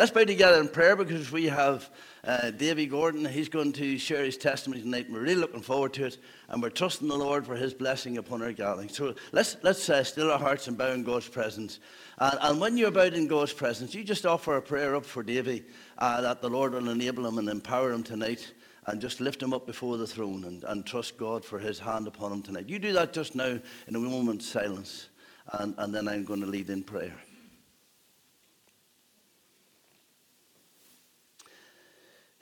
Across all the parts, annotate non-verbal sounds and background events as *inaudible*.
Let's bow together in prayer because we have uh, Davy Gordon. He's going to share his testimony tonight. We're really looking forward to it, and we're trusting the Lord for His blessing upon our gathering. So let's let's uh, still our hearts and bow in God's presence. And, and when you're bowed in God's presence, you just offer a prayer up for Davy uh, that the Lord will enable him and empower him tonight and just lift him up before the throne and, and trust God for his hand upon him tonight. You do that just now in a moment's silence, and, and then I'm going to lead in prayer.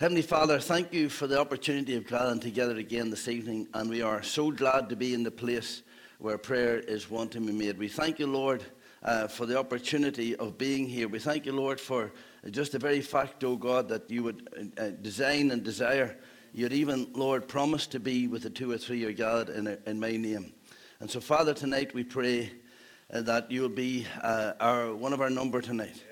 Heavenly Father, thank you for the opportunity of gathering together again this evening, and we are so glad to be in the place where prayer is wanting to be made. We thank you, Lord, uh, for the opportunity of being here. We thank you, Lord, for just the very fact, oh God, that you would uh, design and desire. You'd even, Lord, promise to be with the two or three are gathered in, in my name. And so, Father, tonight we pray uh, that you will be uh, our, one of our number tonight.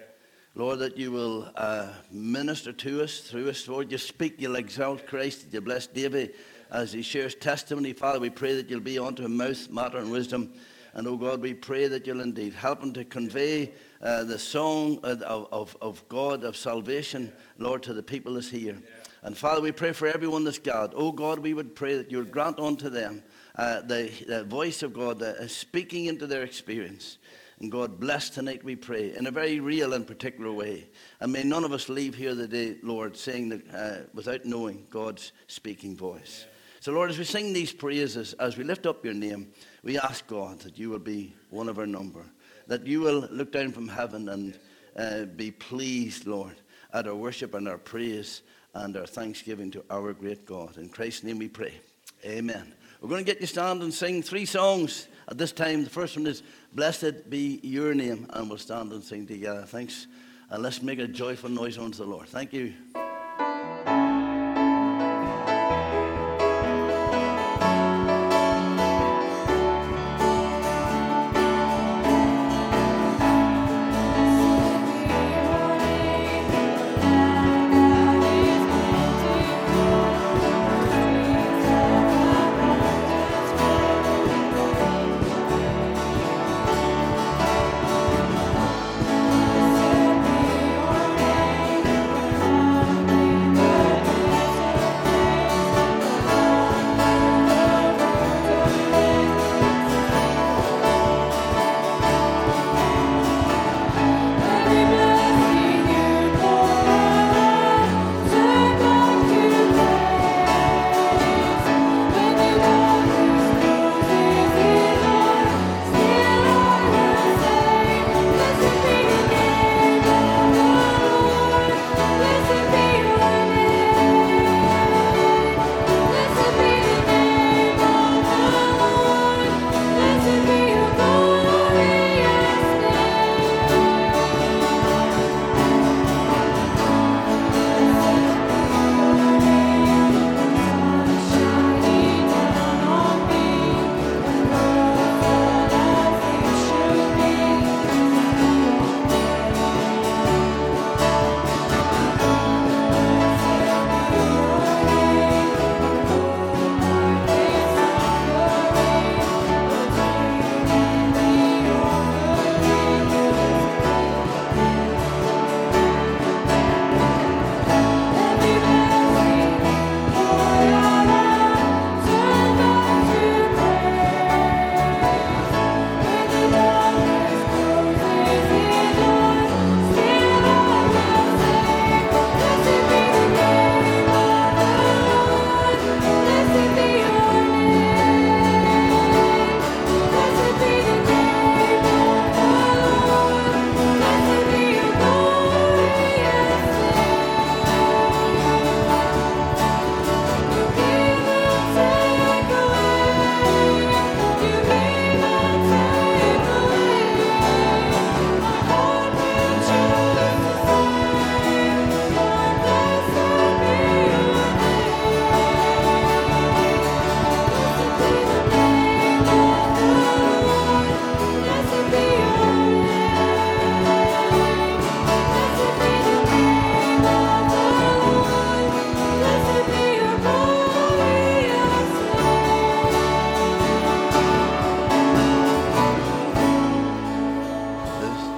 Lord, that you will uh, minister to us through us. Lord, you speak, you'll exalt Christ, you bless David as he shares testimony. Father, we pray that you'll be unto him mouth, matter, and wisdom. And oh God, we pray that you'll indeed help him to convey uh, the song of, of, of, God, of salvation, Lord, to the people that's here. And Father, we pray for everyone that's God. Oh God, we would pray that you would grant unto them uh, the, the, voice of God uh, speaking into their experience. And God, bless tonight, we pray, in a very real and particular way. And may none of us leave here today, Lord, saying that uh, without knowing God's speaking voice. So, Lord, as we sing these praises, as we lift up your name, we ask God that you will be one of our number, that you will look down from heaven and uh, be pleased, Lord, at our worship and our praise and our thanksgiving to our great God. In Christ's name we pray. Amen. We're going to get you stand and sing three songs at this time. The first one is Blessed Be Your Name, and we'll stand and sing together. Thanks. And let's make a joyful noise unto the Lord. Thank you.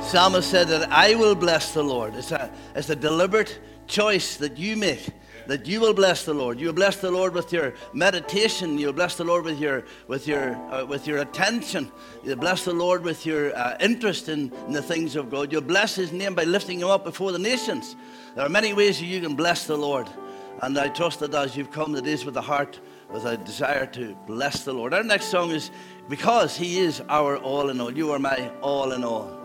Psalmist said that I will bless the Lord. It's a, it's a deliberate choice that you make that you will bless the Lord. You'll bless the Lord with your meditation. You'll bless the Lord with your with your uh, with your attention. You'll bless the Lord with your uh, interest in, in, the things of God. You'll bless His name by lifting Him up before the nations. There are many ways that you can bless the Lord, and I trust that as you've come, that is with a heart with a desire to bless the Lord. Our next song is because He is our all in all. You are my all in all.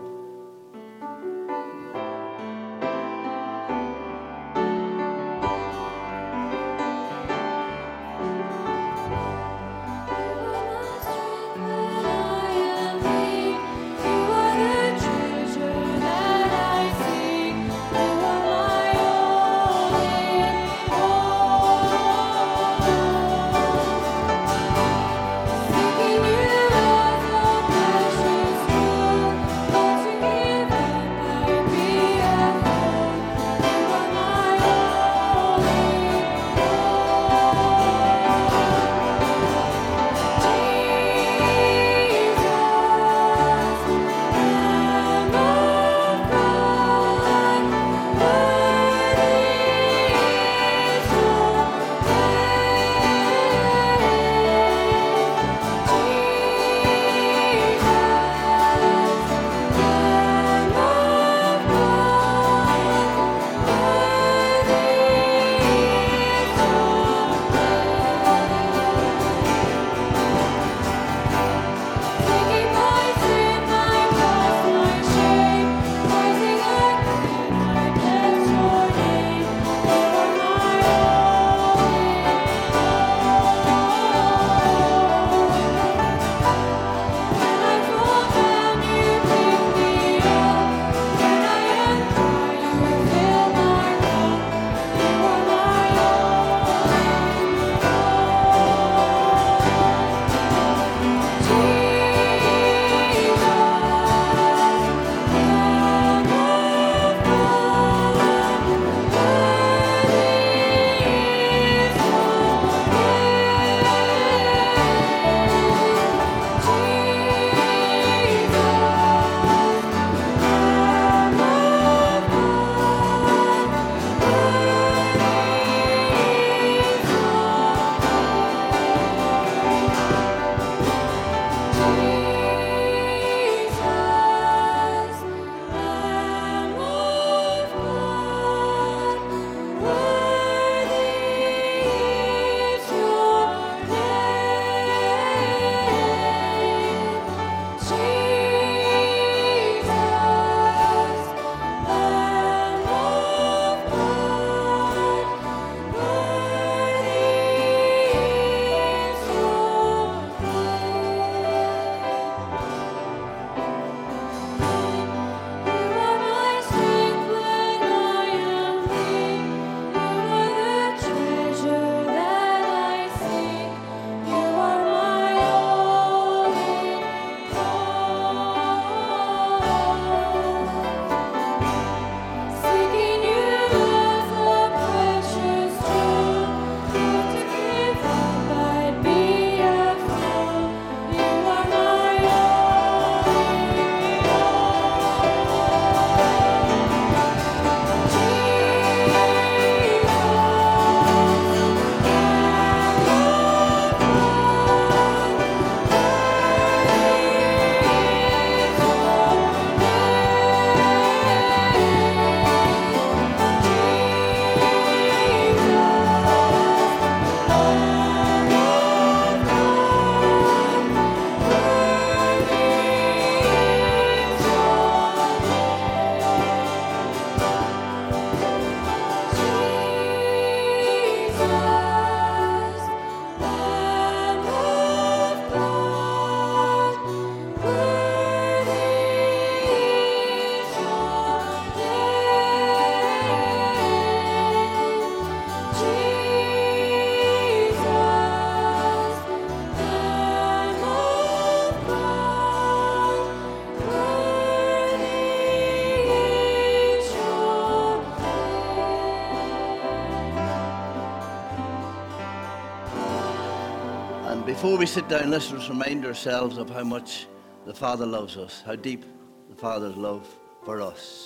Before we sit down, let's just remind ourselves of how much the Father loves us, how deep the Father's love for us.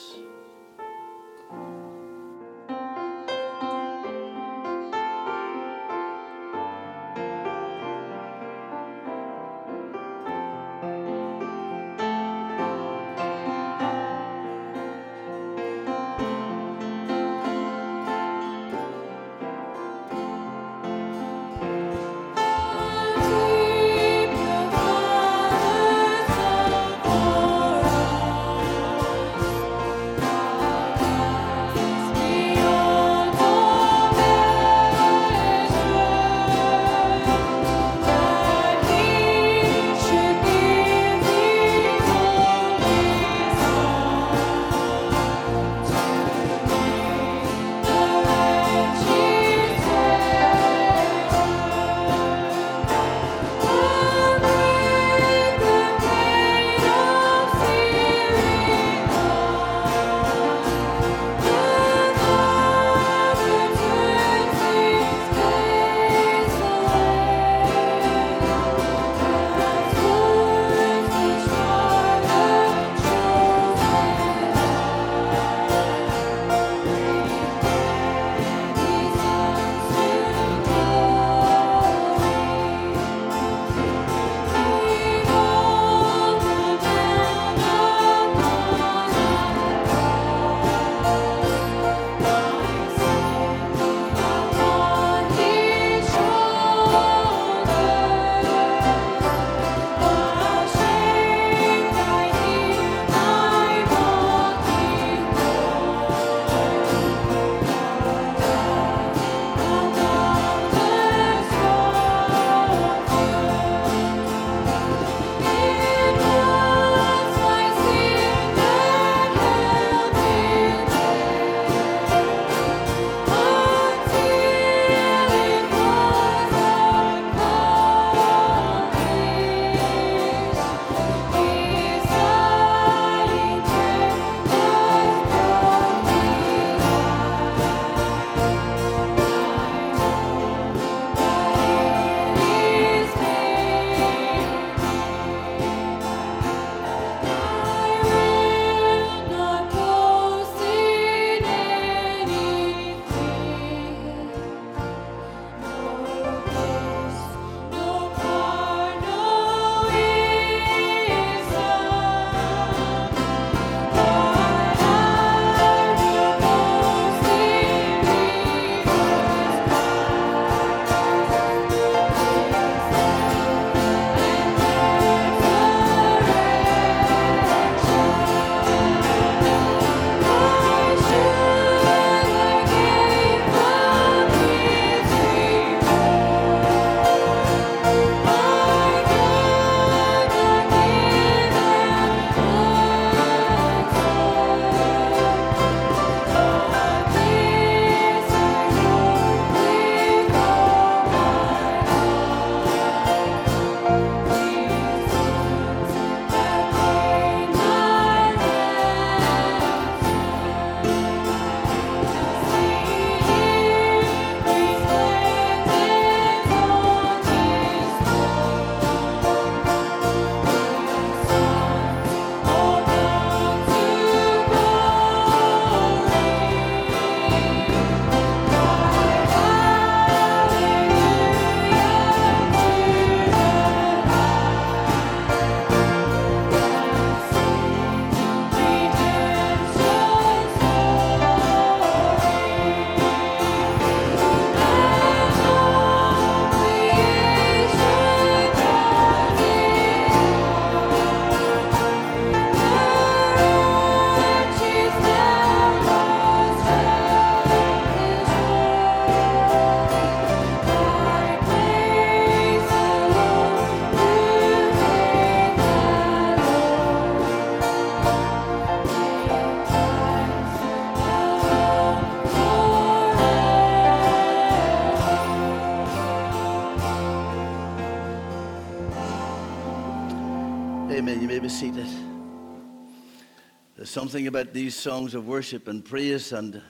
About these songs of worship and praise, and uh,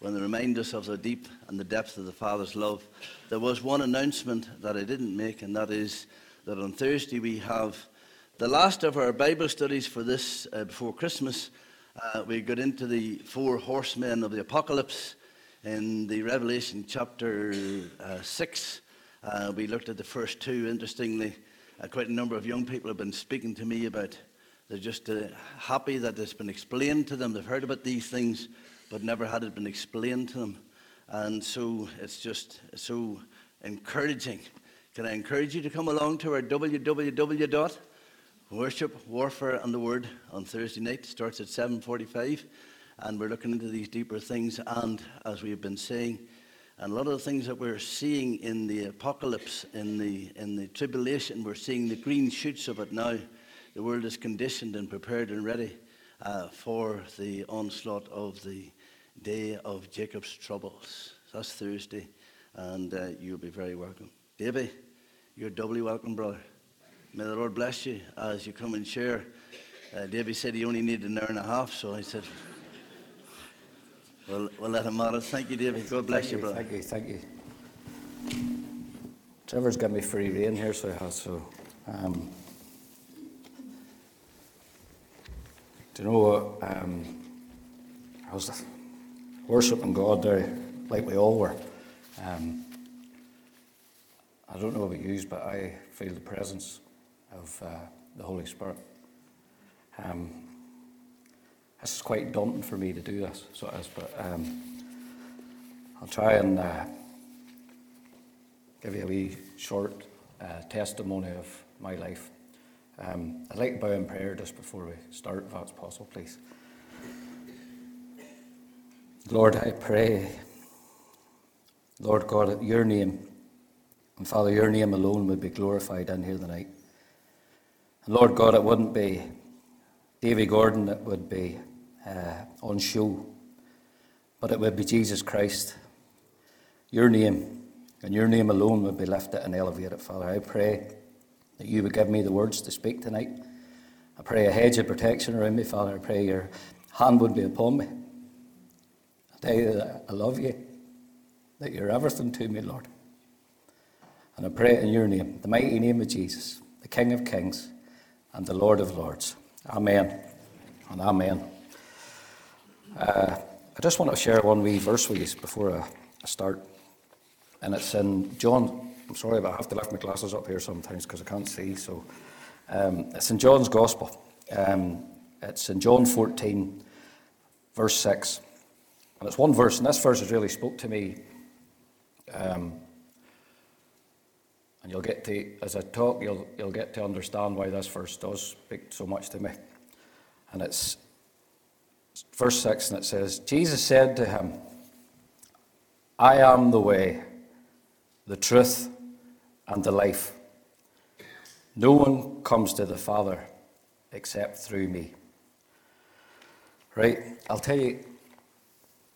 when they remind us of the deep and the depth of the Father's love. There was one announcement that I didn't make, and that is that on Thursday we have the last of our Bible studies for this uh, before Christmas. Uh, we got into the four horsemen of the apocalypse in the Revelation chapter uh, 6. Uh, we looked at the first two. Interestingly, uh, quite a number of young people have been speaking to me about they're just uh, happy that it's been explained to them. They've heard about these things, but never had it been explained to them. And so it's just so encouraging. Can I encourage you to come along to our www Worship, Warfare and the Word on Thursday night starts at 7.45 and we're looking into these deeper things and as we've been saying and a lot of the things that we're seeing in the apocalypse, in the, in the tribulation, we're seeing the green shoots of it now. The world is conditioned and prepared and ready uh, for the onslaught of the day of Jacob's troubles. That's Thursday and uh, you'll be very welcome. Davy, you're doubly welcome, brother. May the Lord bless you as you come and share. Uh, Davy said he only needed an hour and a half, so I said, we'll, we'll let him out. Thank you, Davy. God bless thank you, brother. Thank you, thank you. Trevor's got me free rein here, so he has. So, um, do you know what? Um, I was worshiping God there, like we all were. Um, I don't know about you, but I feel the presence of uh, the Holy Spirit. Um, this is quite daunting for me to do this, so it is, but um, I'll try and uh, give you a wee short uh, testimony of my life. Um, I'd like to bow in prayer just before we start, if that's possible, please. Lord, I pray, Lord God, that your name, and Father, your name alone would be glorified in here tonight. And Lord God, it wouldn't be Davy Gordon that would be uh, on show, but it would be Jesus Christ. Your name and your name alone would be lifted and elevated, Father. I pray that you would give me the words to speak tonight. I pray a hedge of protection around me, Father. I pray your hand would be upon me. I tell you that I love you, that you're everything to me, Lord. And I pray in your name, the mighty name of Jesus, the King of Kings and the Lord of Lords. Amen and amen. Uh, I just want to share one wee verse with you before I, start. And it's in John. I'm sorry, but I have to lift my glasses up here sometimes because I can't see. So um, it's in John's Gospel. Um, it's in John 14, verse 6. And it's one verse, and this verse has really spoke to me um, and you'll get to, as I talk, you'll, you'll get to understand why this verse does speak so much to me. And it's verse 6, and it says, Jesus said to him, I am the way, the truth, and the life. No one comes to the Father except through me. Right? I'll tell you,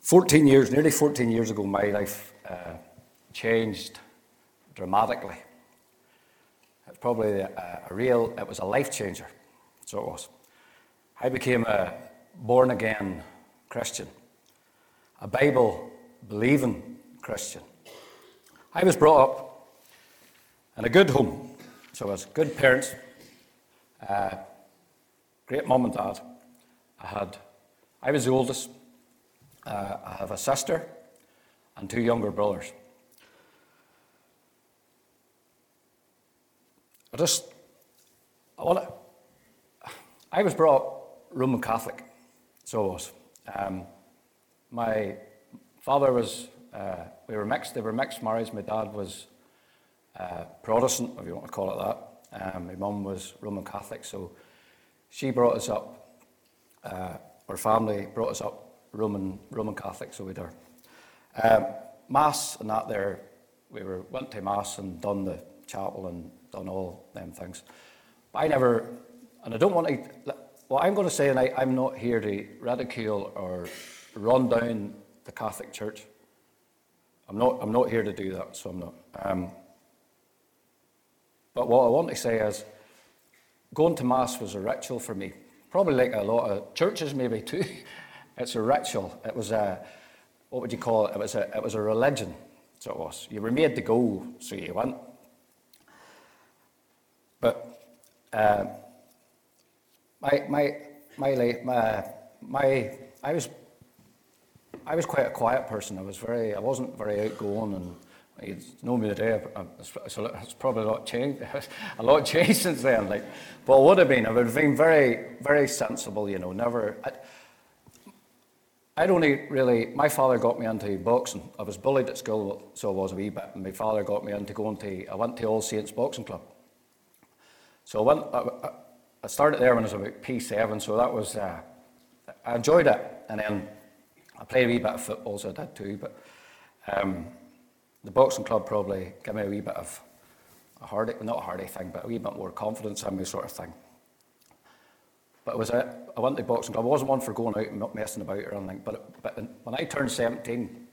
14 years, nearly 14 years ago, my life uh, changed dramatically It's probably a, a real, it was a life changer. So it was. I became a born again Christian, a Bible believing Christian. I was brought up in a good home, so I was good parents, uh, great mum and dad. I had, I was the oldest. Uh, I have a sister and two younger brothers. I just, I want to, I was brought Roman Catholic, so I was. Um, my father was, uh, we were mixed, they were mixed marriages. My dad was uh, Protestant, if you want to call it that. Um, my mum was Roman Catholic, so she brought us up, uh, our family brought us up Roman, Roman Catholic, so we were. Um, mass and that there, we were, went to Mass and done the chapel and done all them things. But I never, and I don't want to, well, I'm going to say, and I, I'm not here to ridicule or run down the Catholic Church. I'm not, I'm not here to do that, so I'm not. Um, but what I want to say is, going to Mass was a ritual for me. Probably like a lot of churches, maybe *laughs* too. it's a ritual. It was a, what would you call it? It was a, it was a religion. So it was. You were made to go, so you went. But uh, my, my, my, my, my, I was, I was quite a quiet person. I was very, I wasn't very outgoing, and you know me today. So it's probably a lot changed, *laughs* a lot changed since then. Like, but it would have been. I would have been very, very sensible. You know, never. I, I'd only really, my father got me into boxing. I was bullied at school, so I was a wee bit. And my father got me into going to, I went to All Saints Boxing Club. So I, went, I, I started there when I was about P7, so that was, uh, I enjoyed it. And then I played a wee bit of football, so I did too. But um, the boxing club probably gave me a wee bit of a hardy, not a hardy thing, but a wee bit more confidence in me sort of thing. But it was a, I went to the boxing club. I wasn't one for going out and not messing about or anything. But, but when I turned 17,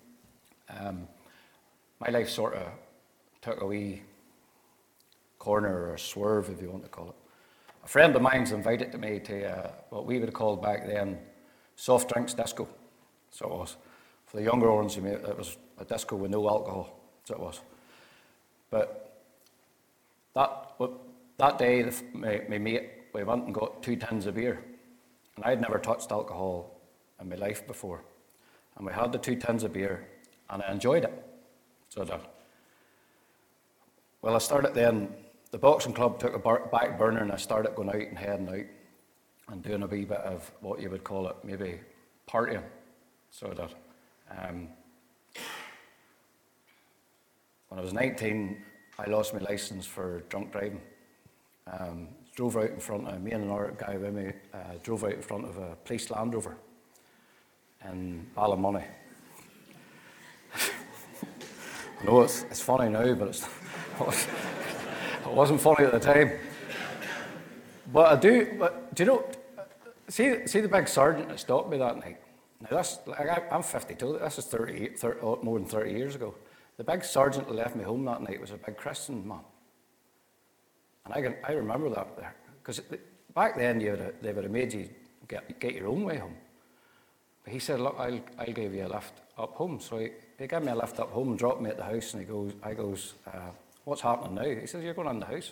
um, my life sort of took a wee corner or swerve, if you want to call it. A friend of mine's invited to me to uh, what we would have called back then soft drinks disco. So it was. For the younger ones, it was a disco with no alcohol. So it was. But that, that day, my, my mate, we went and got two tins of beer. And I'd never touched alcohol in my life before. And we had the two tins of beer, and I enjoyed it. So I did. Well, I started then, the boxing club took a back burner, and I started going out and heading out and doing a wee bit of what you would call it, maybe partying. So I did. Um, when I was 19, I lost my license for drunk driving. Um, drove out in front of me and another guy with me, uh, drove out in front of a police Land Rover in Ballymoney. *laughs* I know it's, it's funny now, but it's, *laughs* it wasn't funny at the time. But I do, but do you know, see, see the big sergeant that stopped me that night? Now that's, like, I, I'm 52, this is 30, 30, more than 30 years ago. The big sergeant that left me home that night was a big Christian man. And I, can, I remember that there. Because back then you they would have made you get, get your own way home. But he said, look, I'll, I'll give you a lift up home. So he, he gave me a lift up home, dropped me at the house, and he goes, I goes, uh, what's happening now? He says, you're going in the house.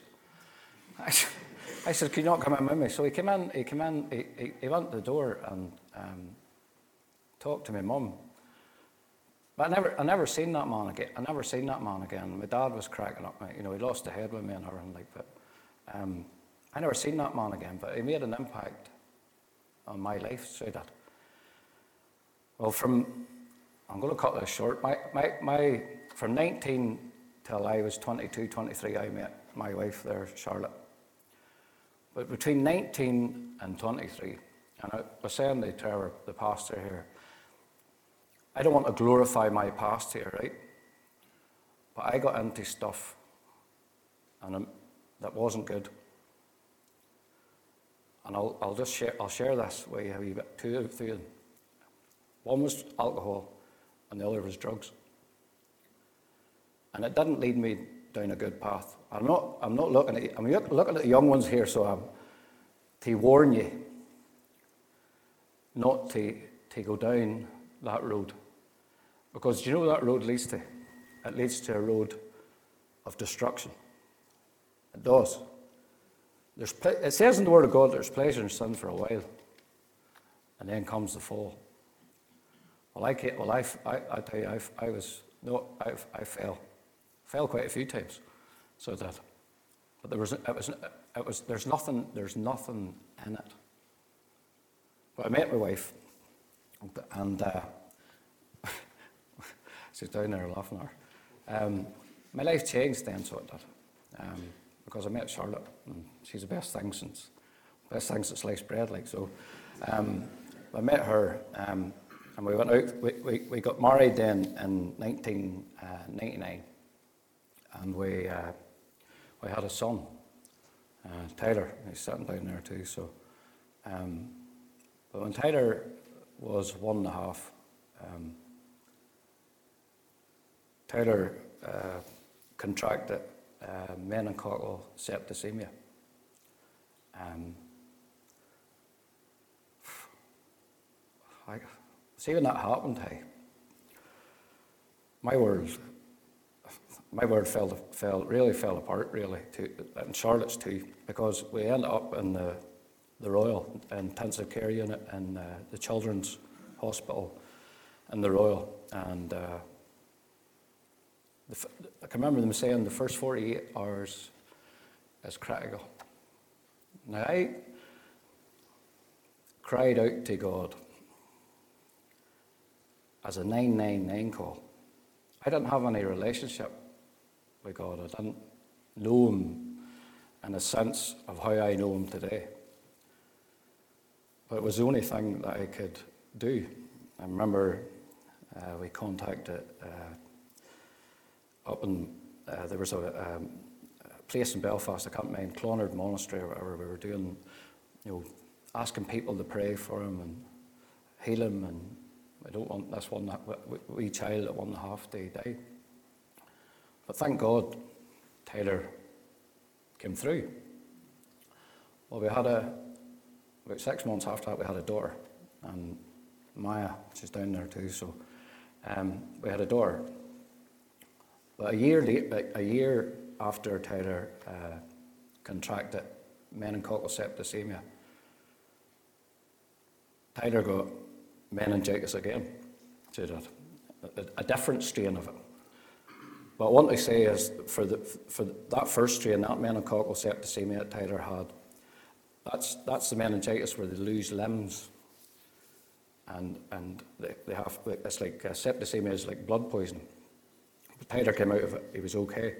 *laughs* I, I said, can you not come in with me? So he came in, he came in, he, he, he went to the door and um, talked to my mum but I never, I never seen that man again. I never seen that man again. My dad was cracking up. You know, he lost a head with me and everything like that. Um, I never seen that man again, but he made an impact on my life. So that. Well, from I'm going to cut this short. My, my, my, from 19 till I was 22, 23, I met my wife there, Charlotte. But between 19 and 23, and I was saying to Trevor, the pastor here, I don't want to glorify my past here, right? But I got into stuff and um, that wasn't good. And I'll, I'll just share, I'll share this with you a wee two, three of them. One was alcohol and the other was drugs. And it didn't lead me down a good path. I'm not, I'm not looking at, I'm looking at the young ones here, so I'm to warn you not to, to go down that road. Because do you know what that road leads to? It leads to a road of destruction. It does. There's it says in the Word of God there's pleasure in sin for a while, and then comes the fall. Well, I, can't, well, I, I, I tell you, I, I was, no, I, I fell. Fell quite a few times, so that. But there was, it was, it was, there's nothing, there's nothing in it. But I met my wife, and uh, She's down there laughing at her. Um, my life changed then, so it did. Um, because I met Charlotte, and she's the best thing since best thing since sliced bread. Like so, um, I met her, um, and we went out. We, we, we got married then in 1999, uh, and we uh, we had a son, uh, Tyler. He's sitting down there too. So, um, but when Tyler was one and a half. Um, Tyler uh, contracted uh, meningococcal septicemia. Um, I, see when that happened, hey, my world, my world fell, fell really fell apart really, too, and Charlotte's too, because we ended up in the the Royal Intensive Care Unit in uh, the Children's Hospital in the Royal. And uh, the, I can remember them saying the first 48 hours is critical. Now, I cried out to God as a 999 call. I didn't have any relationship with God. I didn't know Him in a sense of how I know Him today. But it was the only thing that I could do. I remember uh, we contacted uh, up in, uh, there was a, um, a, place in Belfast, I can't mind, Clonard Monastery or whatever, we were doing, you know, asking people to pray for him and heal him. And I don't want this one, that wee child at one and a half day die. But thank God, Tyler came through. Well, we had a, about six months after that, we had a daughter. And Maya, she's down there too, so um, we had a daughter. But a year, a year after Tyler uh, contracted meningococcal septicemia, Tyler got meningitis again. So a, a, different strain of it. But what I say is, for, the, for that first strain, that meningococcal septicemia that Tyler had, that's, that's the meningitis where they lose limbs. And, and they, they have, it's like uh, septicemia is like blood poison. Tyler came out of it, he was okay.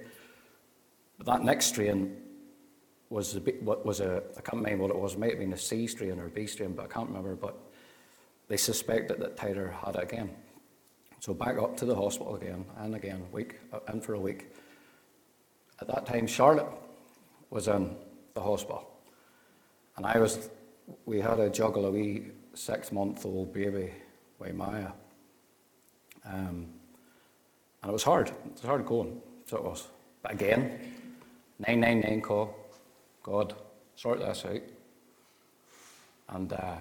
But that next strain was a bit, what was a, I can't remember what it was, it might have been a C strain or a B strain, but I can't remember. But they suspected that Tyler had it again. So back up to the hospital again and again, week uh, in for a week. At that time, Charlotte was in the hospital, and I was. We had a juggle a wee six-month-old baby with Maya, um, and it was hard. It was hard going. So it was. But again, nine nine nine call. God, sort this out. And uh,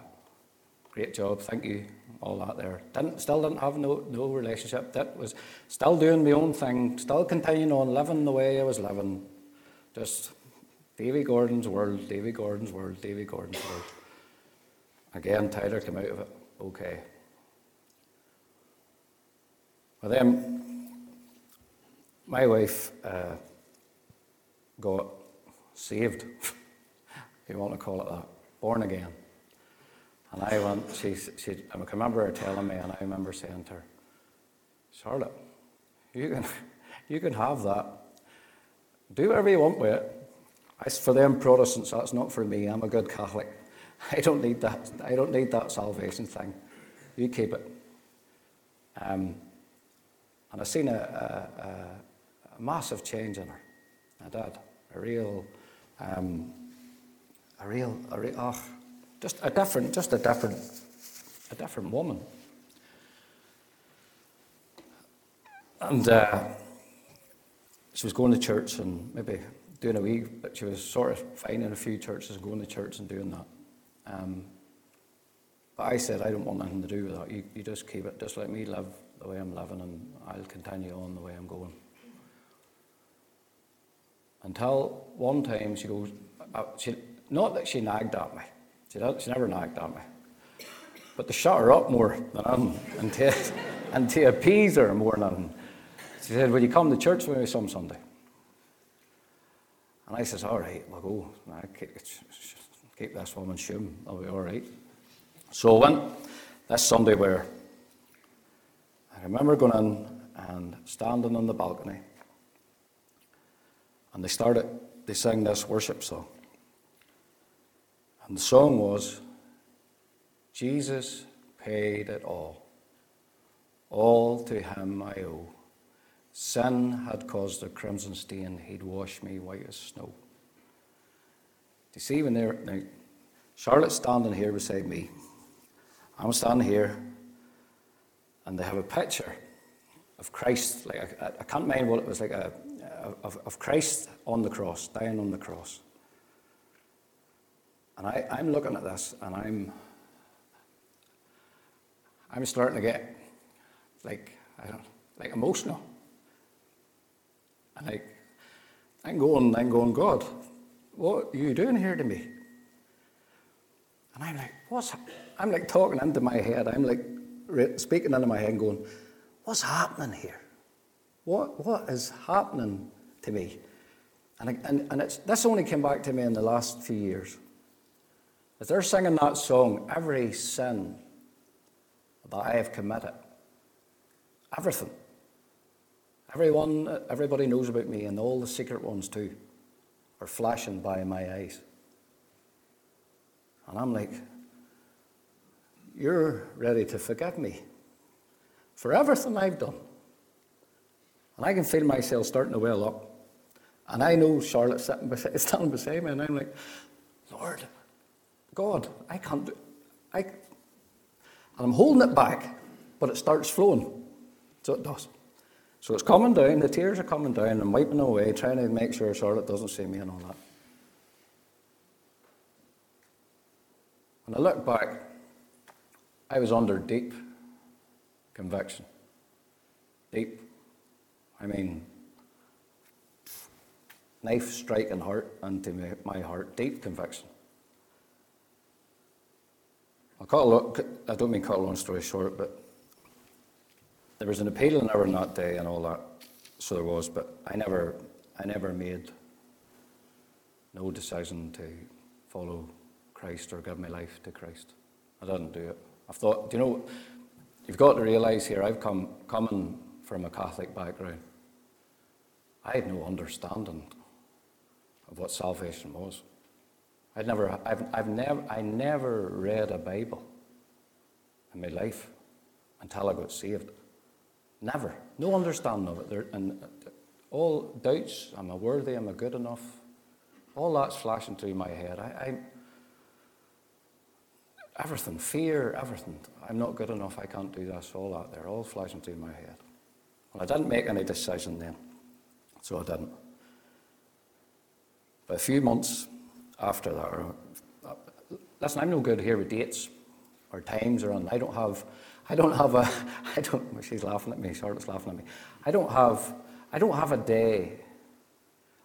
great job, thank you, all that there. Didn't, still didn't have no, no relationship. That was still doing my own thing, still continuing on living the way I was living. Just Davy Gordon's world, Davy Gordon's world, Davy Gordon's world. Again, Tyler came out of it okay. But then my wife uh, got saved, *laughs* if you want to call it that, born again. And I went, she, she, I can remember her telling me, and I remember saying to her, Charlotte, you can, *laughs* you can have that. Do whatever you want with it. I, for them Protestants, that's not for me. I'm a good Catholic. *laughs* I don't need that. I don't need that salvation thing. You keep it. Um, and I've seen a, a, massive change in her. I did. A real, um, a real, a real, oh, just a different, just a different, a different woman. And uh, she was going to church and maybe doing a wee, but she was sort of finding a few churches, and going to church and doing that. Um, but I said, I don't want nothing to do with that. You, you just keep it. Just let me live the way I'm living, and I'll continue on the way I'm going. Until one time she goes, uh, she, not that she nagged at me, she, she never nagged at me. But to shut her up more than anything, and to, *laughs* and to appease her more than anything, she said, Will you come to church with me some Sunday? And I says, All right, we'll go. I keep, this woman shum. I'll be all right. So I went this Sunday where I remember going in and standing on the balcony, and they started, they sang this worship song. And the song was Jesus paid it all. All to him I owe. Sin had caused a crimson stain, he'd wash me white as snow. Do you see when they're now Charlotte's standing here beside me. I'm standing here, and they have a picture of Christ. Like I, I can't mind what it was like a, of, of Christ on the cross, dying on the cross. And I, I'm looking at this and I'm I'm starting to get like I don't like emotional. And like I'm going, I'm going, God, what are you doing here to me? And I'm like, what's, I'm like talking into my head. I'm like speaking into my head going, what's happening here? What, what is happening to me? And, and, and it's, this only came back to me in the last few years. As they're singing that song, every sin that I have committed, everything, everyone, everybody knows about me, and all the secret ones too, are flashing by my eyes. And I'm like, You're ready to forgive me for everything I've done. And I can feel myself starting to well up. And I know Charlotte sitting beside, *laughs* standing beside me, and I'm like, Lord, God, I can't do I and I'm holding it back, but it starts flowing. So it does. So it's coming down, the tears are coming down, I'm wiping away, trying to make sure Charlotte doesn't see me and all that. When I look back, I was under deep conviction. Deep. I mean, knife striking heart into my heart, deep conviction. I'll cut a long, I don't mean cut a long story short, but there was an appeal in Aaron that day and all that, so there was, but I never, I never made no decision to follow Christ or give my life to Christ. I didn't do it. I thought, do you know, you've got to realize here, I've come coming from a Catholic background. I had no understanding of what salvation was. I'd never, I've, I've never, I never read a Bible in my life until I got saved. Never. No understanding of it. There, and uh, all doubts, am I worthy, am I good enough? All that's flashing through my head. I, I, everything, fear, everything. I'm not good enough, I can't do this, all that there, all flashing through my head. Well, I didn't make any decision then, so I didn't. But a few months after that, or, uh, listen, I'm no good here with dates or times or on. I don't have, I don't have a, *laughs* I don't. She's laughing at me. Charlotte's laughing at me. I don't have, I don't have a day.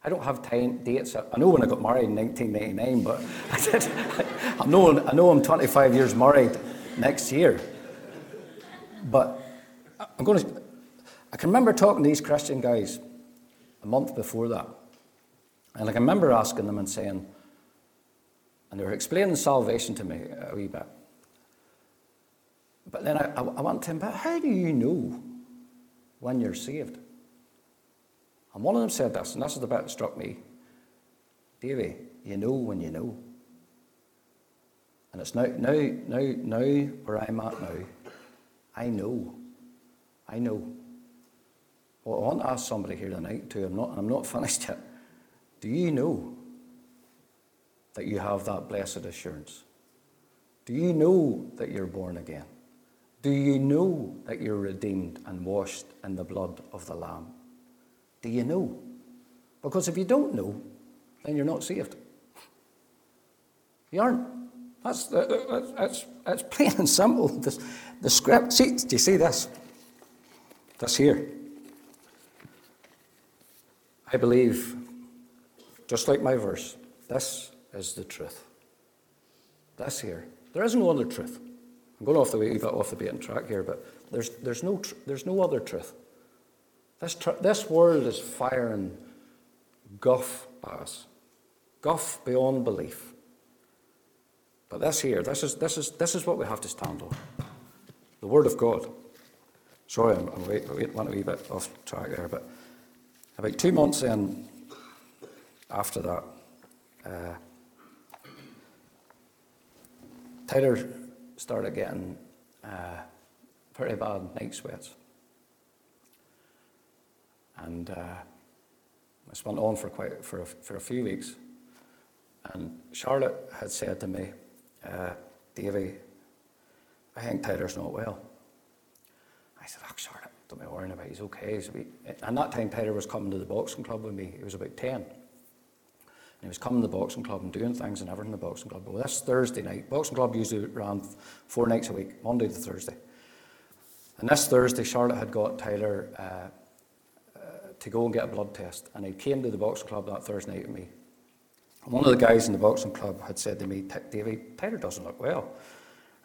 I don't have time dates. I know when I got married in 1999, but *laughs* I. I know, I know I'm 25 years married next year. But I'm going to. I can remember talking to these Christian guys a month before that, and I can remember asking them and saying, and they were explaining salvation to me a wee bit. But then I, I, went to him, but how do you know when you're saved? And one of them said this, and this is the bit that struck me. Davy, you know when you know. And it's now, now, now, now where I'm at now, I know. I know. Well, I want to ask somebody here tonight too. I'm not, I'm not *laughs* finished yet. Do you know that you have that blessed assurance? Do you know that you're born again? Do you know that you're redeemed and washed in the blood of the Lamb? Do you know? Because if you don't know, then you're not saved. You aren't. That's, that's, that's plain and simple. *laughs* The script. See, do you see this? This here. I believe, just like my verse, this is the truth. This here. There is no other truth. I'm going off the way, got off the beaten track here, but there's, there's, no, tr- there's no other truth. This, tr- this world is firing guff at us, guff beyond belief. But this here, this is, this is, this is what we have to stand on the Word of God. Sorry, I'm, I'm wait, wait, went a wee bit off track there, but about two months in after that, uh, Tyler started getting uh, pretty bad night sweats. And uh, this went on for, quite, for, a, for a few weeks. And Charlotte had said to me, uh, Davy, I think Tyler's not well. I said, Oh, Charlotte, don't be worrying about it. He's okay. He's and that time, Tyler was coming to the boxing club with me. He was about 10. And he was coming to the boxing club and doing things and everything in the boxing club. Well, this Thursday night, boxing club usually ran four nights a week, Monday to Thursday. And this Thursday, Charlotte had got Tyler uh, uh, to go and get a blood test. And he came to the boxing club that Thursday night with me. One of the guys in the boxing club had said to me, Davy, Tyler doesn't look well.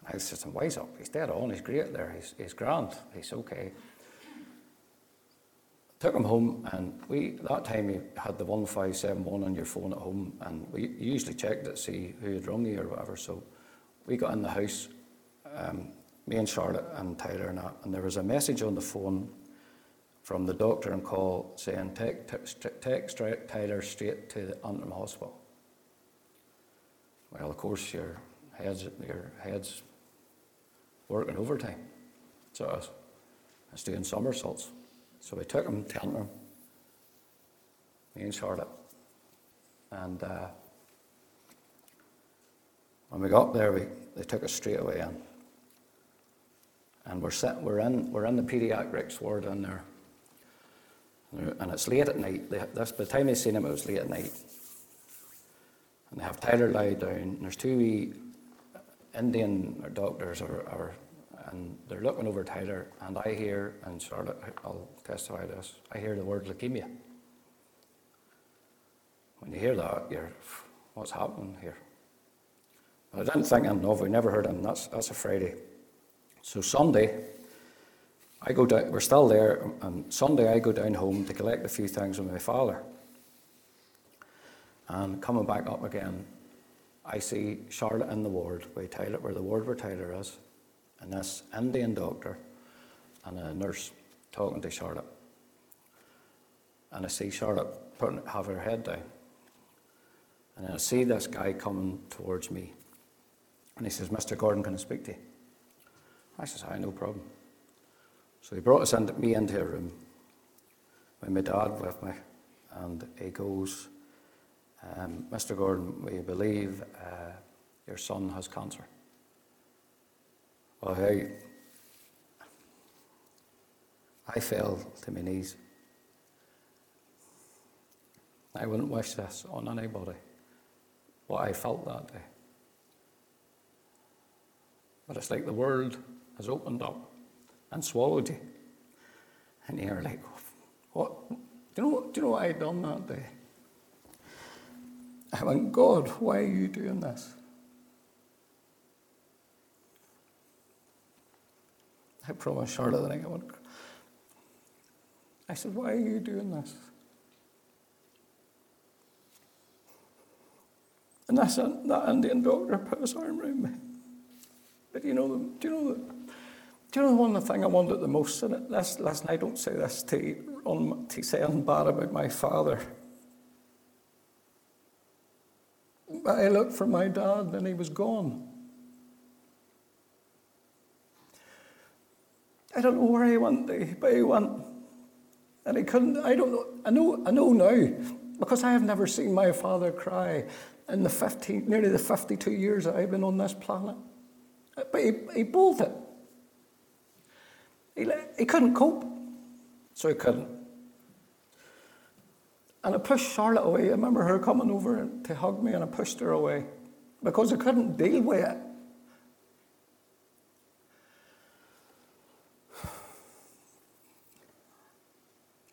And I said, "Some wise up. He's dead on. He's great there. He's, he's grand. He's okay. Took him home, and we that time you had the 1571 on your phone at home, and we usually checked it to see who had rung you or whatever. So we got in the house, um, me and Charlotte and Tyler and that, and there was a message on the phone from the doctor and call saying, take, take Tyler straight to the Antrim Hospital. Well, of course, your head's, your head's working overtime. So I was, I was doing somersaults. So we took him to him, me and Charlotte. And uh, when we got there, we, they took us straight away in. And we're, set, we're, in, we're in the pediatrics ward in there. And it's late at night. They, that's, by the time they seen him, it was late at night. And they have Tyler lie down. And there's two wee Indian doctors, or, or, and they're looking over Tyler. And I hear, and Charlotte, I'll testify this, I hear the word leukemia. When you hear that, you're, what's happening here? I didn't think him of, we never heard him. That's, that's a Friday. So Sunday, I go down, we're still there, and Sunday I go down home to collect a few things with my father. And coming back up again, I see Charlotte in the ward where, Tyler, where the ward where Tyler is, and this Indian doctor and a nurse talking to Charlotte. And I see Charlotte putting, have her head down. And I see this guy coming towards me. And he says, Mr. Gordon, can I speak to you? I says, I no problem. So he brought us into, me into a room with my dad with me, and he goes, um, Mr. Gordon, we believe uh, your son has cancer. Well, I, I fell to my knees. I wouldn't wish this on anybody, what I felt that day. But it's like the world has opened up and swallowed you. And you're like, what? Do you know, do you know what I done that day? I went, God, why are you doing this? I promised Charlotte that I would. I said, why are you doing this? And that's that Indian doctor put his arm around me. But you know, do you know, do you know the one thing I wanted the most in it? Last, last night, I don't say this to, on, to say anything bad about my father. But I looked for my dad and he was gone. I don't know where he went, but he went. And he couldn't, I don't know, I know, I know now, because I have never seen my father cry in the 15, nearly the 52 years that I've been on this planet. But he, he bolted. He, he couldn't cope, so he couldn't. And I pushed Charlotte away. I remember her coming over to hug me, and I pushed her away because I couldn't deal with it.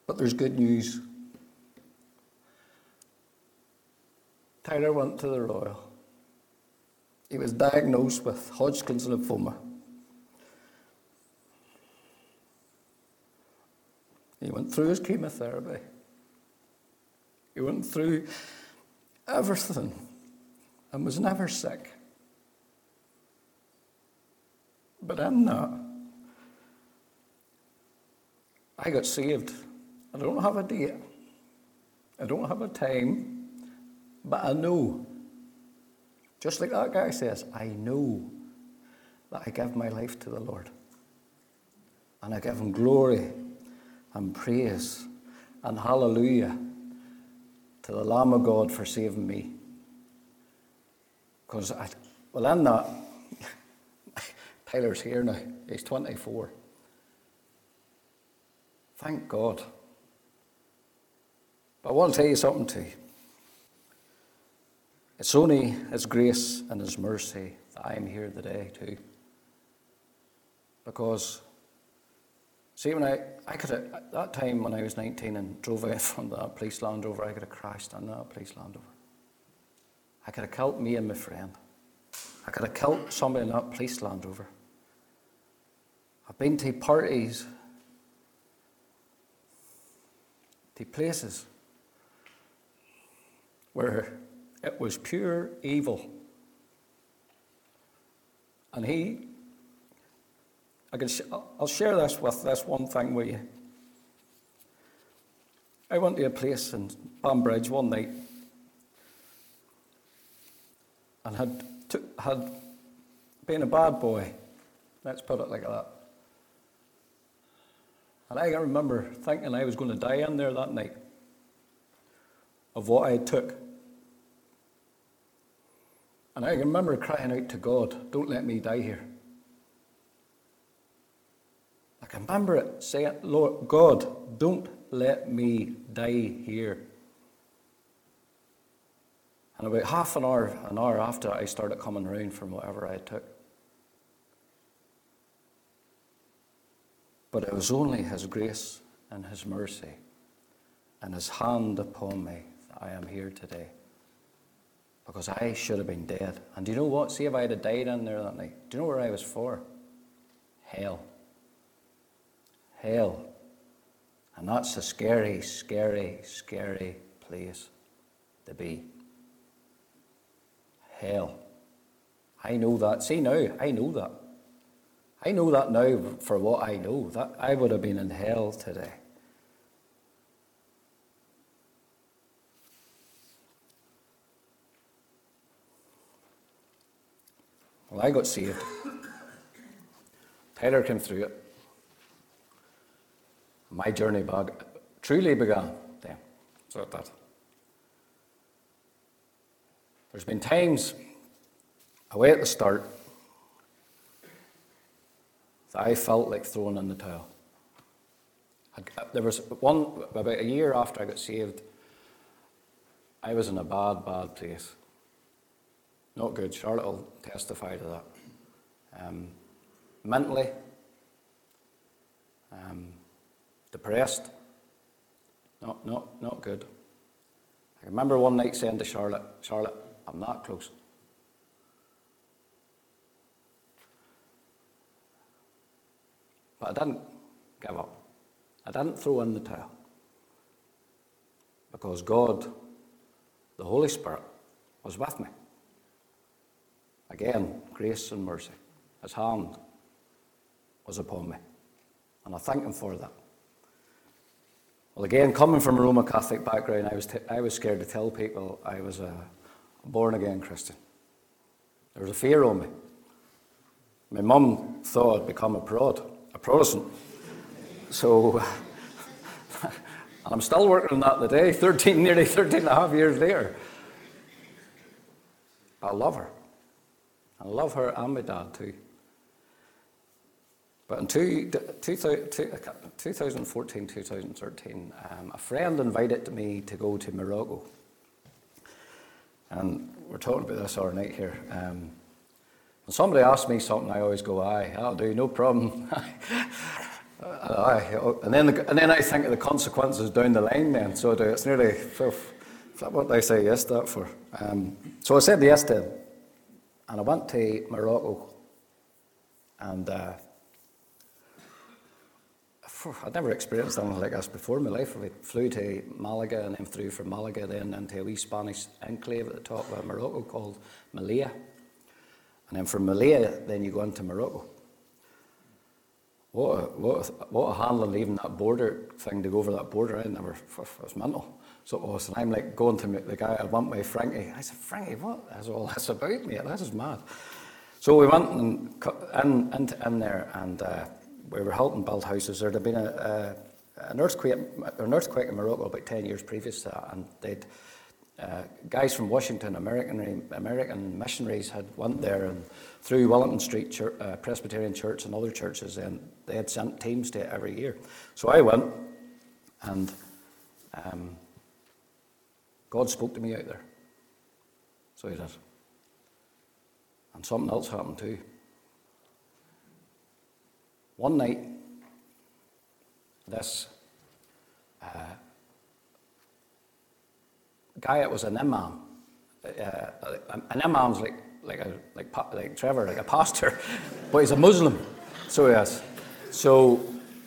But there's good news. Tyler went to the Royal. He was diagnosed with Hodgkin's lymphoma. He went through his chemotherapy. He went through everything and was never sick. But in that, I got saved. I don't have a date. I don't have a time. But I know, just like that guy says, I know that I give my life to the Lord. And I give him glory and praise and hallelujah to the Lamb of God for saving me. Because, I, well, I'm not. *laughs* Tyler's here now. He's 24. Thank God. But I want to tell you something too. It's only His grace and His mercy that I'm here today, too. Because See, when I, I could have, at that time when I was 19 and drove out *laughs* from that police Land Rover, I could have crashed on that police Land. I could have killed me and my friend. I could have killed somebody in that police Land Rover. I've been to parties, to places where it was pure evil. And he, I can, I'll share this with this one thing with you. I went to a place in Banbridge one night and had, had been a bad boy. Let's put it like that. And I can remember thinking I was going to die in there that night of what I took. And I remember crying out to God, Don't let me die here. I can remember it saying, Lord God, don't let me die here. And about half an hour, an hour after, I started coming around from whatever I took. But it was only His grace and His mercy and His hand upon me that I am here today. Because I should have been dead. And do you know what? See if I had died in there that night. Do you know where I was for? Hell. Hell. And that's a scary, scary, scary place to be. Hell. I know that. See now, I know that. I know that now for what I know. That I would have been in hell today. Well, I got saved. Tyler came through it. My journey back truly began then. So that. There's been times away at the start I felt like throwing in the towel. There was one, about a year after I got saved, I was in a bad, bad place. Not good. Charlotte will testify to that. Um, mentally, um, depressed, not, not, not good. I remember one night saying to Charlotte, Charlotte, I'm not close. But I didn't give up. I didn't throw in the towel. Because God, the Holy Spirit, was with me. Again, grace and mercy. His hand was upon me. And I thank Him for that. Well, again, coming from a Roman Catholic background, I was, t- I was scared to tell people I was a born again Christian. There was a fear on me. My mum thought I'd become a prod a Protestant. So *laughs* and I'm still working on that today, *laughs* 13, nearly 13 and a half years later. I love her. I love her and my dad too. But in two, 2014, 2013, um, a friend invited me to go to Morocco. And we're talking about this all night here. Um, somebody asks me something, I always go, aye, I'll do, no problem. *laughs* aye. And, then, and then I think of the consequences down the line then. So do. it's nearly what I say yes to that for. Um, so I said yes to him. And I went to Morocco. And uh, I'd never experienced anything like this before in my life. We flew to Malaga and then through from Malaga then into a wee Spanish enclave at the top of Morocco called Melilla. And then from Melilla, then you go into Morocco. What a, what a, what a handling leaving that border thing to go over that border. I never, it was mental. So was. I'm like going to meet the guy, I went with Frankie. I said, Frankie, what is all this about, mate? This is mad. So we went and in, in, in there and uh, we were helping build houses. There had been a, a, an, earthquake, an earthquake in Morocco about 10 years previous to that, and they'd uh, guys from Washington, American, American missionaries had went there and through Wellington Street Church, uh, Presbyterian Church and other churches, and they had sent teams to it every year. So I went, and um, God spoke to me out there. So He did. And something else happened too. One night, this uh, guy that was an imam uh, an imam's like, like, a, like, like Trevor, like a pastor, *laughs* but he's a Muslim. So he is. So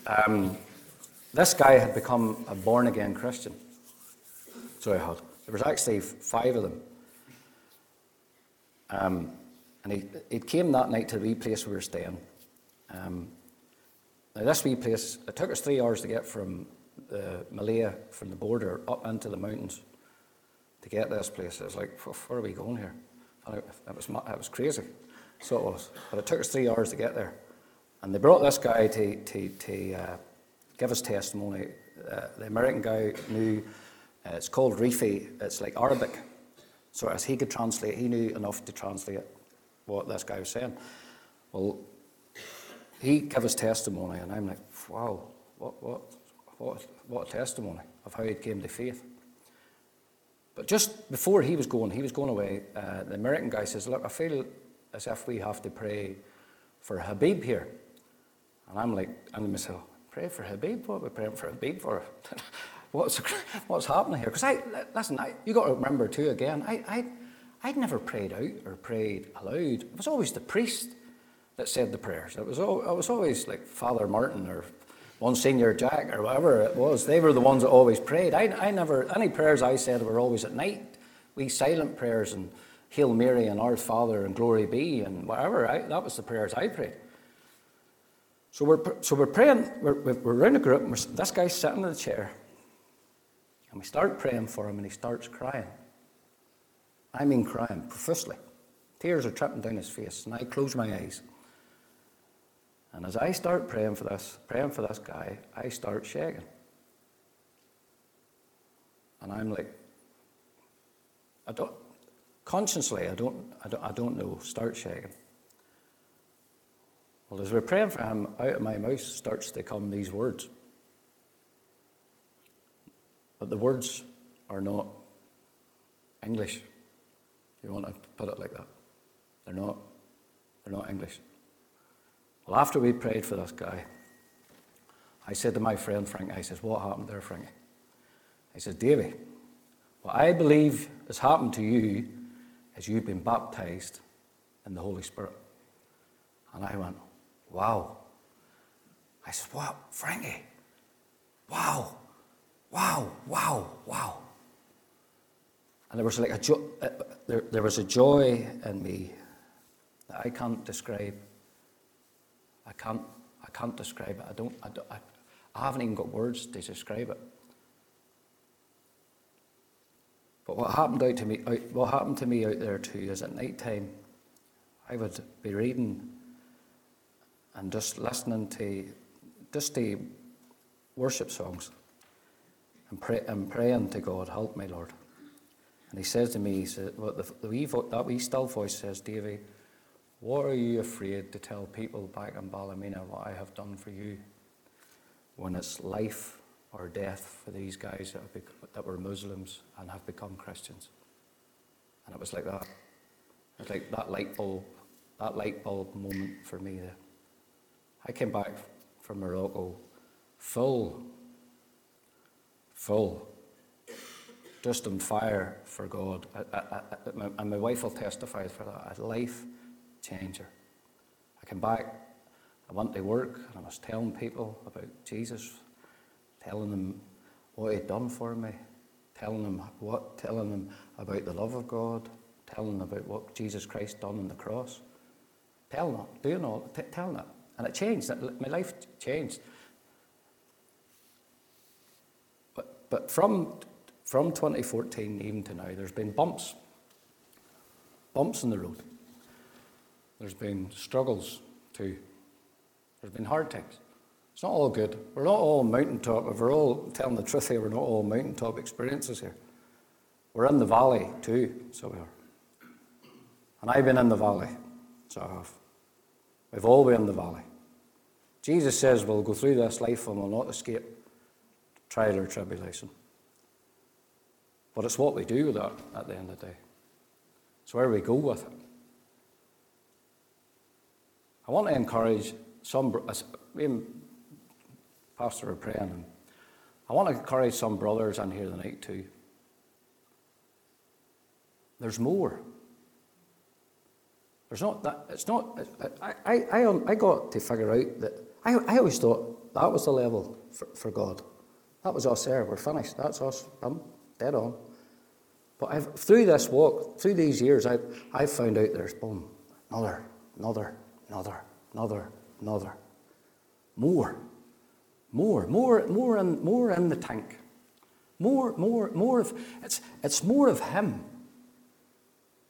um, this guy had become a born again Christian. So he had. There was actually five of them. Um, and he, he came that night to the wee place we were staying. Um, now, this wee place, it took us three hours to get from the Malaya, from the border, up into the mountains to get this place. It was like, where are we going here? And it, it, was, it was crazy. So it was. But it took us three hours to get there. And they brought this guy to, to, to uh, give us testimony. Uh, the American guy knew, uh, it's called Rifi, it's like Arabic. So as he could translate, he knew enough to translate what this guy was saying. Well, he gave his testimony, and I'm like, wow, what, what, what, what a testimony of how he came to faith. But just before he was going, he was going away, uh, the American guy says, Look, I feel as if we have to pray for Habib here. And I'm like, and myself, pray for Habib? What are we praying for Habib for? *laughs* what's, *laughs* what's happening here? Because I, listen, I, you got to remember too, again, I, I, I'd never prayed out or prayed aloud. It was always the priest that said the prayers. It was, all, it was always like Father Martin or Monsignor Jack or whatever it was. They were the ones that always prayed. I, I never, any prayers I said were always at night. We silent prayers and Hail Mary and Our Father and Glory Be and whatever. I, that was the prayers I prayed. So we're, so we're praying, we're, we're in a group, this guy's sitting in the chair. And we start praying for him, and he starts crying. I mean, crying profusely. Tears are tripping down his face, and I close my eyes. And as I start praying for this, praying for this guy, I start shaking. And I'm like, I don't, consciously, I don't, I don't, I don't know, start shaking. Well, as we're praying for him, out of my mouth starts to come these words. But the words are not English. You want to put it like that. They're not, they're not English. Well, after we prayed for this guy, I said to my friend Frank, I says, What happened there, Frank? He says, Davy, what I believe has happened to you is you've been baptized in the Holy Spirit. And I went, Wow. I said, What, Frankie? Wow, wow, wow, wow. And there was like a jo- uh, there, there was a joy in me that I can't describe. I can't, I can't describe it. I don't, I, don't, I, I haven't even got words to describe it. But what happened out to me, out, what happened to me out there too is at night time, I would be reading and just listening to just to worship songs and, pray, and praying to God, help me, Lord. And he says to me, he says, well, the, the wee vo- that wee still voice says, Davy, what are you afraid to tell people back in Ballymena what I have done for you when it's life or death for these guys that, be, that were Muslims and have become Christians? And it was like that. It was like that light bulb, that light bulb moment for me there. I came back from Morocco full, full, just on fire for God. I, I, I, and my wife will testify for that. A life changer. I came back, I went to work, and I was telling people about Jesus, telling them what He'd done for me, telling them what, telling them about the love of God, telling them about what Jesus Christ done on the cross, telling them, doing all, t- telling it. And it changed. My life changed. But, from, from 2014 even to now, there's been bumps. Bumps in the road. There's been struggles too. There's been hard times. It's not all good. We're not all mountaintop. If we're all telling the truth here, we're not all mountaintop experiences here. We're in the valley too, so we are. And I've been in the valley, so I have. We've all been in the valley. Jesus says we'll go through this life and we'll not escape trial or tribulation. But it's what we do with that at the end of the day. It's where we go with it. I want to encourage some, me and Pastor are praying, I want to encourage some brothers in here tonight too. there's more. There's not that, it's not, I, I, I, um, I got to figure out that, I, I always thought that was the level for, for God. That was us there, we're finished, that's us, I'm dead on. But I've, through this walk, through these years, I've, I've found out there's boom, another, another, another, another, another. More, more, more, more in, more in the tank. More, more, more of, it's, it's more of Him.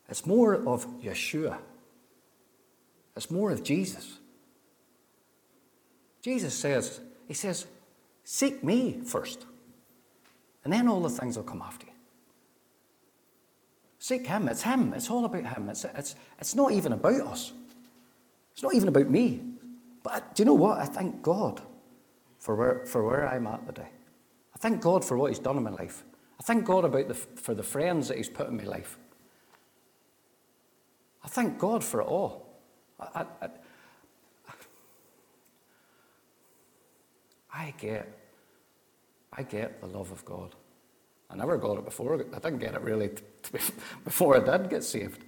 It's more of Yeshua. It's more of Jesus. Jesus says, He says, seek me first. And then all the things will come after you. Seek Him. It's Him. It's all about Him. It's, it's, it's not even about us. It's not even about me. But do you know what? I thank God for where, for where I'm at today. I thank God for what He's done in my life. I thank God about the, for the friends that He's put in my life. I thank God for it all. I, I, I get, I get the love of God. I never got it before. I didn't get it really *laughs* before I did get saved.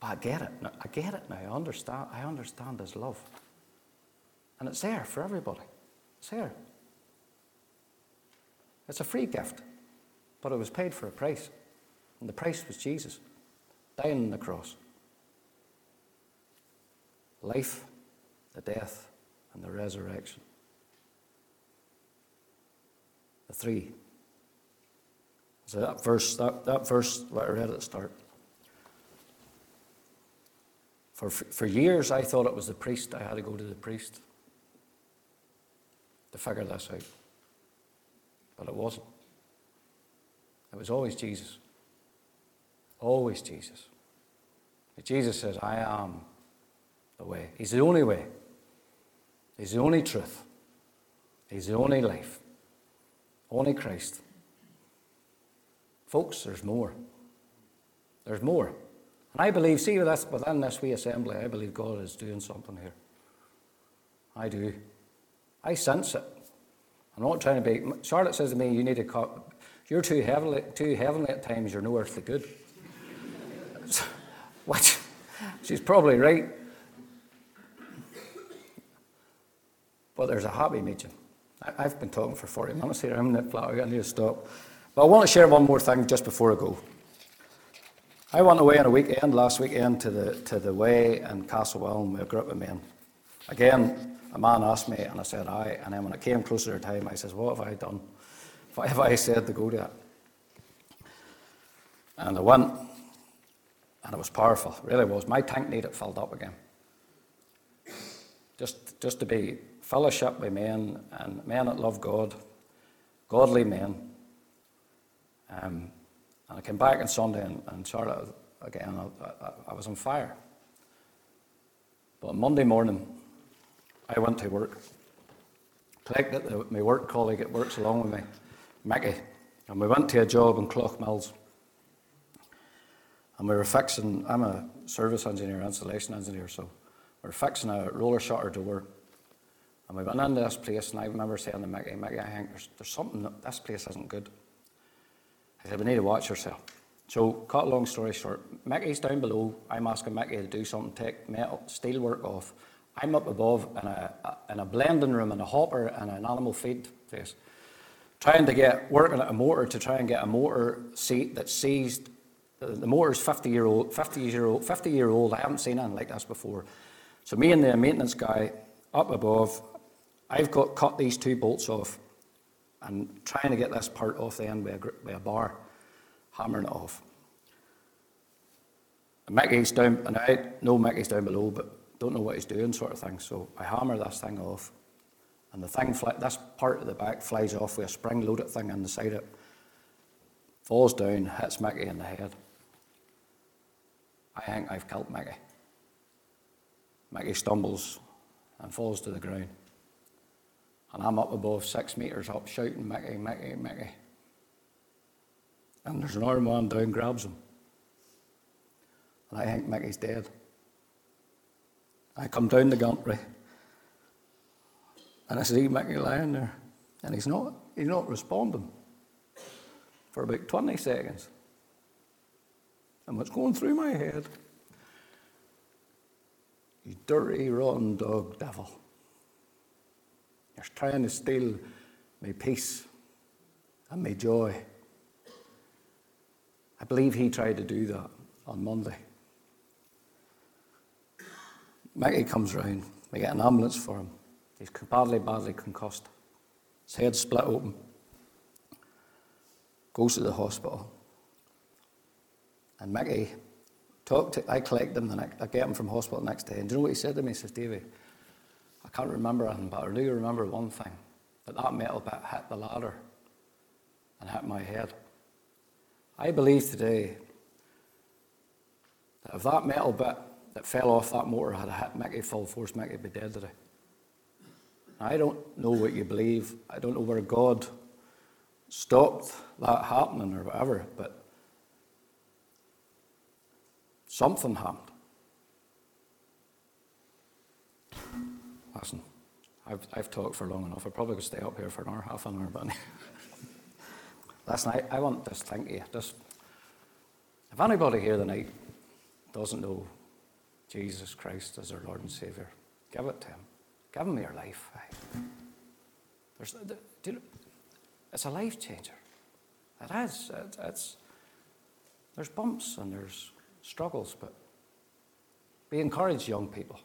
But I get it. I get it now. I understand. I understand His love, and it's there for everybody. It's there. It's a free gift, but it was paid for a price, and the price was Jesus dying on the cross life, the death, and the resurrection. The three. So that verse, that, that verse that I read at the start. For, for years, I thought it was the priest. I had to go to the priest to figure this out. But it wasn't. It was always Jesus. Always Jesus. Jesus says, I am the way. He's the only way. He's the only truth. He's the only life. Only Christ. Folks, there's more. There's more. And I believe, see, within this wee assembly, I believe God is doing something here. I do. I sense it. I'm not trying to be. Charlotte says to me, "You need to. Co- you're too heavenly, too heavenly at times. You're no earthly good." *laughs* Which she's probably right. But there's a happy medium. I, have been talking for 40 minutes here. I'm in flat. I need to stop. But I want to share one more thing just before I go. I went away on a weekend, last weekend, to the, to the Way in Castlewellan with a group of men. Again, a man asked me, and I said, aye. And then when it came closer to time, I says, what have I done? What have I said to go to that? And I went, and it was powerful. It really was. My tank needed filled up again. Just, just to be fellowship with men and men that love God, godly men. Um, and I came back on Sunday and, and Charlotte, again, I, I, I, was on fire. But Monday morning, I went to work. Collected the, my work colleague that works along with me, Mickey, and we went to a job in Cloughmills. And we were fixing, I'm a service engineer, installation engineer, so we are fixing a roller shutter door and we went into this place, and I remember saying to Mickey, Mickey, I think there's, there's something, that this place isn't good. I said, we need to watch yourself. So, cut a long story short, Mickey's down below. I'm asking Mickey to do something, take metal, steel work off. I'm up above in a, in a blending room, in a hopper, and an animal feed place, trying to get, working at a motor to try and get a motor seat that seized. The motor's 50 year old, 50 year old, 50 year old. I haven't seen anything like this before. So, me and the maintenance guy up above, I've got cut these two bolts off and trying to get this part off the end with a, a bar, hammering it off. And Mickey's down, and I know Mickey's down below, but don't know what he's doing, sort of thing. So I hammer this thing off, and the thing, fly, this part of the back flies off with a spring loaded thing on the side of it, falls down, hits Mickey in the head. I think I've killed Mickey. Mickey stumbles and falls to the ground. And I'm up above six metres up shouting, Mickey, Mickey, Mickey. And there's another man down, grabs him. And I think Mickey's dead. I come down the gantry. And I see Mickey lying there. And he's not, he's not responding for about 20 seconds. and what's going through my head. You dirty, rotten dog devil. You're trying to steal my peace and my joy. I believe he tried to do that on Monday. Mickey comes round. We get an ambulance for him. He's badly, badly concussed. His head split open. Goes to the hospital. And Mickey talked to, I collect him the next, I get him from hospital the next day. And do you know what he said to me? He says, Davy, I can't remember anything, but I do remember one thing that that metal bit hit the ladder and hit my head. I believe today that if that metal bit that fell off that motor had hit Mickey full force, Mickey would be dead today. I don't know what you believe. I don't know where God stopped that happening or whatever, but something happened. Listen, I've, I've talked for long enough. I probably could stay up here for an hour, half an hour, but *laughs* listen, I, I want this thank you. Just, if anybody here tonight doesn't know Jesus Christ as their Lord and Savior, give it to Him. Give Him your life. There's, it's a life changer. It is. It, it's, there's bumps and there's struggles, but be encouraged, young people.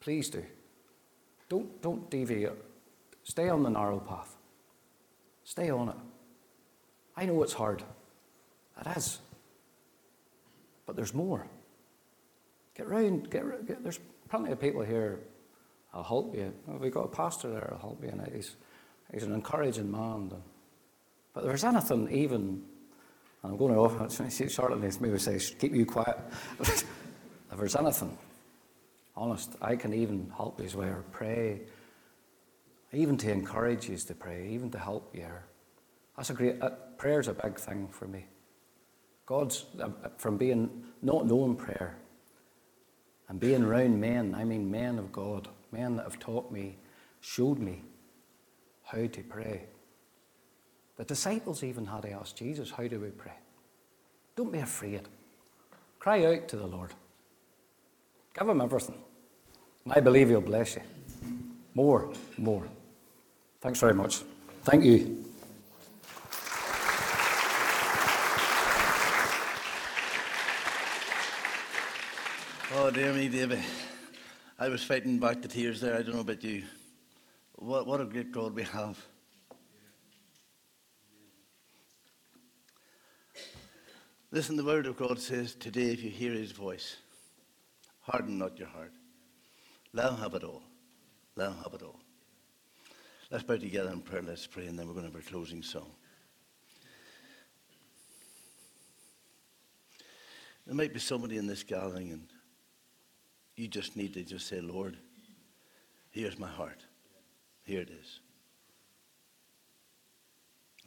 Please do. Don't, don't deviate. Stay on the narrow path. Stay on it. I know it's hard. It is. But there's more. Get round. Get, get, there's plenty of people here. I'll help you. We've got a pastor there. I'll help you. And he's, he's an encouraging man. But if there's anything even, and I'm going to off, Charlotte *laughs* maybe say, keep you quiet. *laughs* if there's anything, honest, I can even help you well, pray, even to encourage you to pray, even to help you. That's a great, uh, prayer's a big thing for me. God's, uh, from being not knowing prayer and being around men, I mean men of God, men that have taught me, showed me how to pray. The disciples even had to ask Jesus, How do we pray? Don't be afraid. Cry out to the Lord. Give him everything. And I believe he'll bless you. More, more. Thanks very much. Thank you. Oh, dear me, David. I was fighting back the tears there. I don't know about you. What, what a great God we have. Listen, the Word of God says today, if you hear His voice, harden not your heart. Let Him have it all. Let Him have it all. Let's bow together in prayer. Let's pray, and then we're going to have our closing song. There might be somebody in this gathering, and you just need to just say, Lord, here's my heart. Here it is.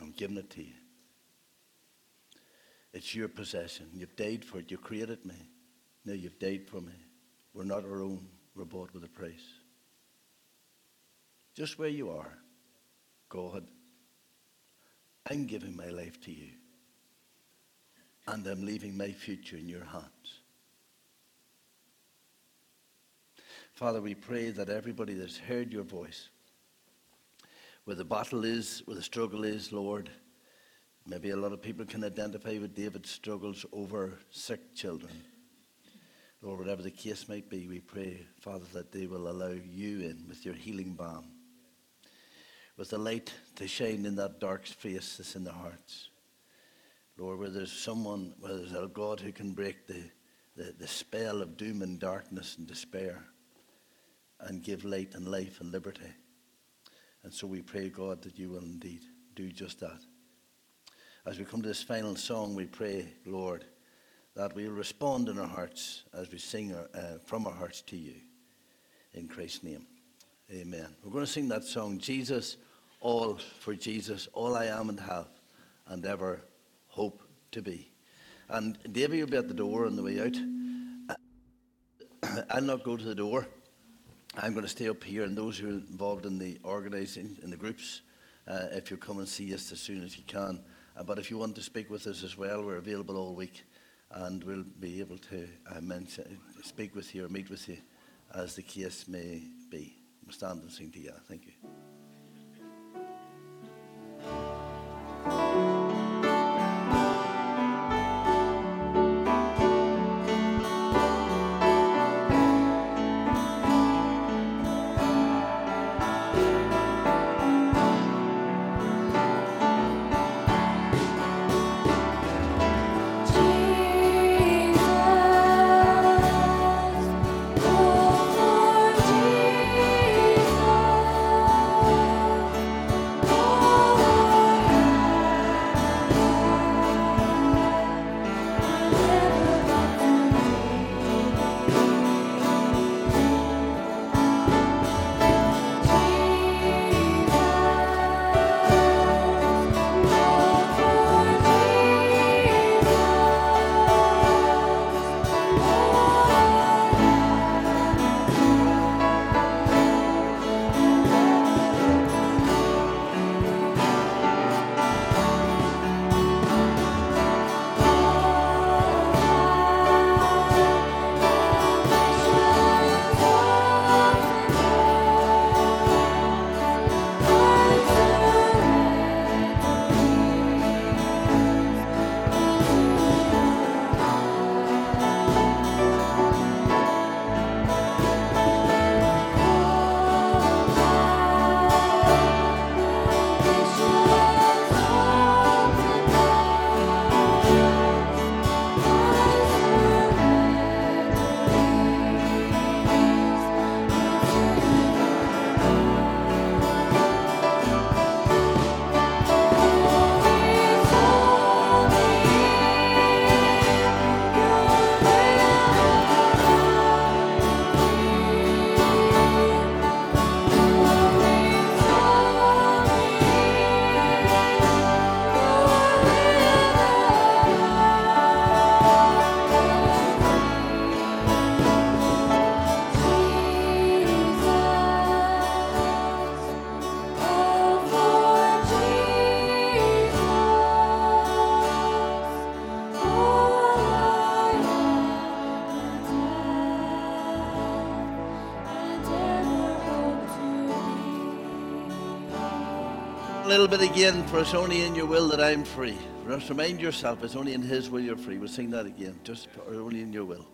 I'm giving it to you. It's your possession. You've died for it. You created me. Now you've died for me. We're not our own. We're bought with a price. Just where you are, God, I'm giving my life to you. And I'm leaving my future in your hands. Father, we pray that everybody that's heard your voice, where the battle is, where the struggle is, Lord, maybe a lot of people can identify with David's struggles over sick children. Lord, whatever the case might be, we pray, Father, that they will allow you in with your healing balm, with the light to shine in that dark space that's in their hearts. Lord, where there's someone, where there's a God who can break the, the, the spell of doom and darkness and despair and give light and life and liberty. And so we pray, God, that you will indeed do just that. As we come to this final song, we pray, Lord, that we'll respond in our hearts as we sing our, uh, from our hearts to you. In Christ's name, amen. We're going to sing that song, Jesus, all for Jesus, all I am and have, and ever hope to be. And Davy will be at the door on the way out. *coughs* I'll not go to the door. I'm going to stay up here, and those who are involved in the organising, in the groups, uh, if you come and see us as soon as you can. Uh, but if you want to speak with us as well, we're available all week and we'll be able to uh, mention, speak with you or meet with you as the case may be. We'll stand and sing together. Thank you. Again, for it's only in your will that I'm free. Just remind yourself, it's only in His will you're free. We'll sing that again. Just only in your will.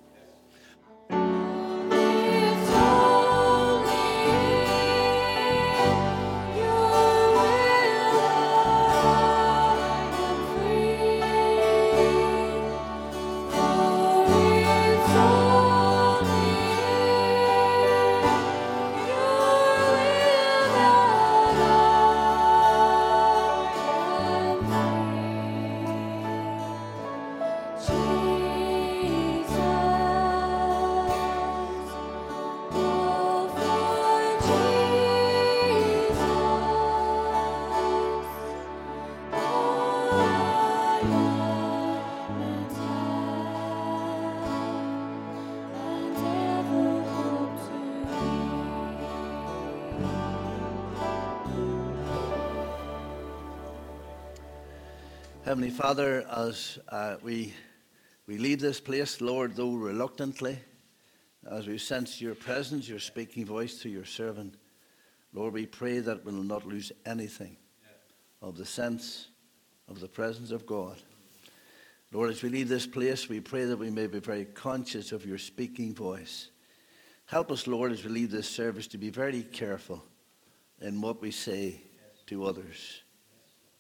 Heavenly Father, as uh, we, we leave this place, Lord, though reluctantly, as we sense your presence, your speaking voice through your servant, Lord, we pray that we will not lose anything of the sense of the presence of God. Lord, as we leave this place, we pray that we may be very conscious of your speaking voice. Help us, Lord, as we leave this service to be very careful in what we say to others.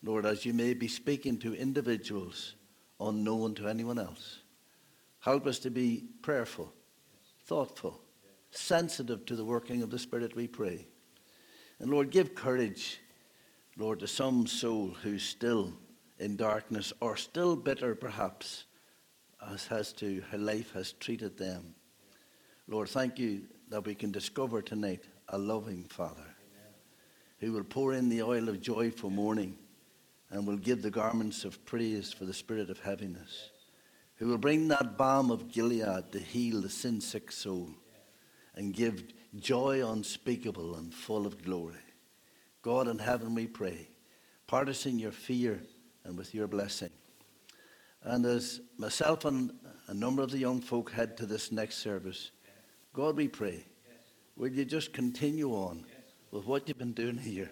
Lord, as you may be speaking to individuals unknown to anyone else, help us to be prayerful, thoughtful, sensitive to the working of the Spirit, we pray. And Lord, give courage, Lord, to some soul who's still in darkness or still bitter, perhaps, as has to how life has treated them. Lord, thank you that we can discover tonight a loving Father Amen. who will pour in the oil of joy for mourning and will give the garments of praise for the spirit of heaviness, who will bring that balm of Gilead to heal the sin sick soul and give joy unspeakable and full of glory. God in heaven, we pray, part us in your fear and with your blessing. And as myself and a number of the young folk head to this next service, God, we pray, will you just continue on with what you've been doing here?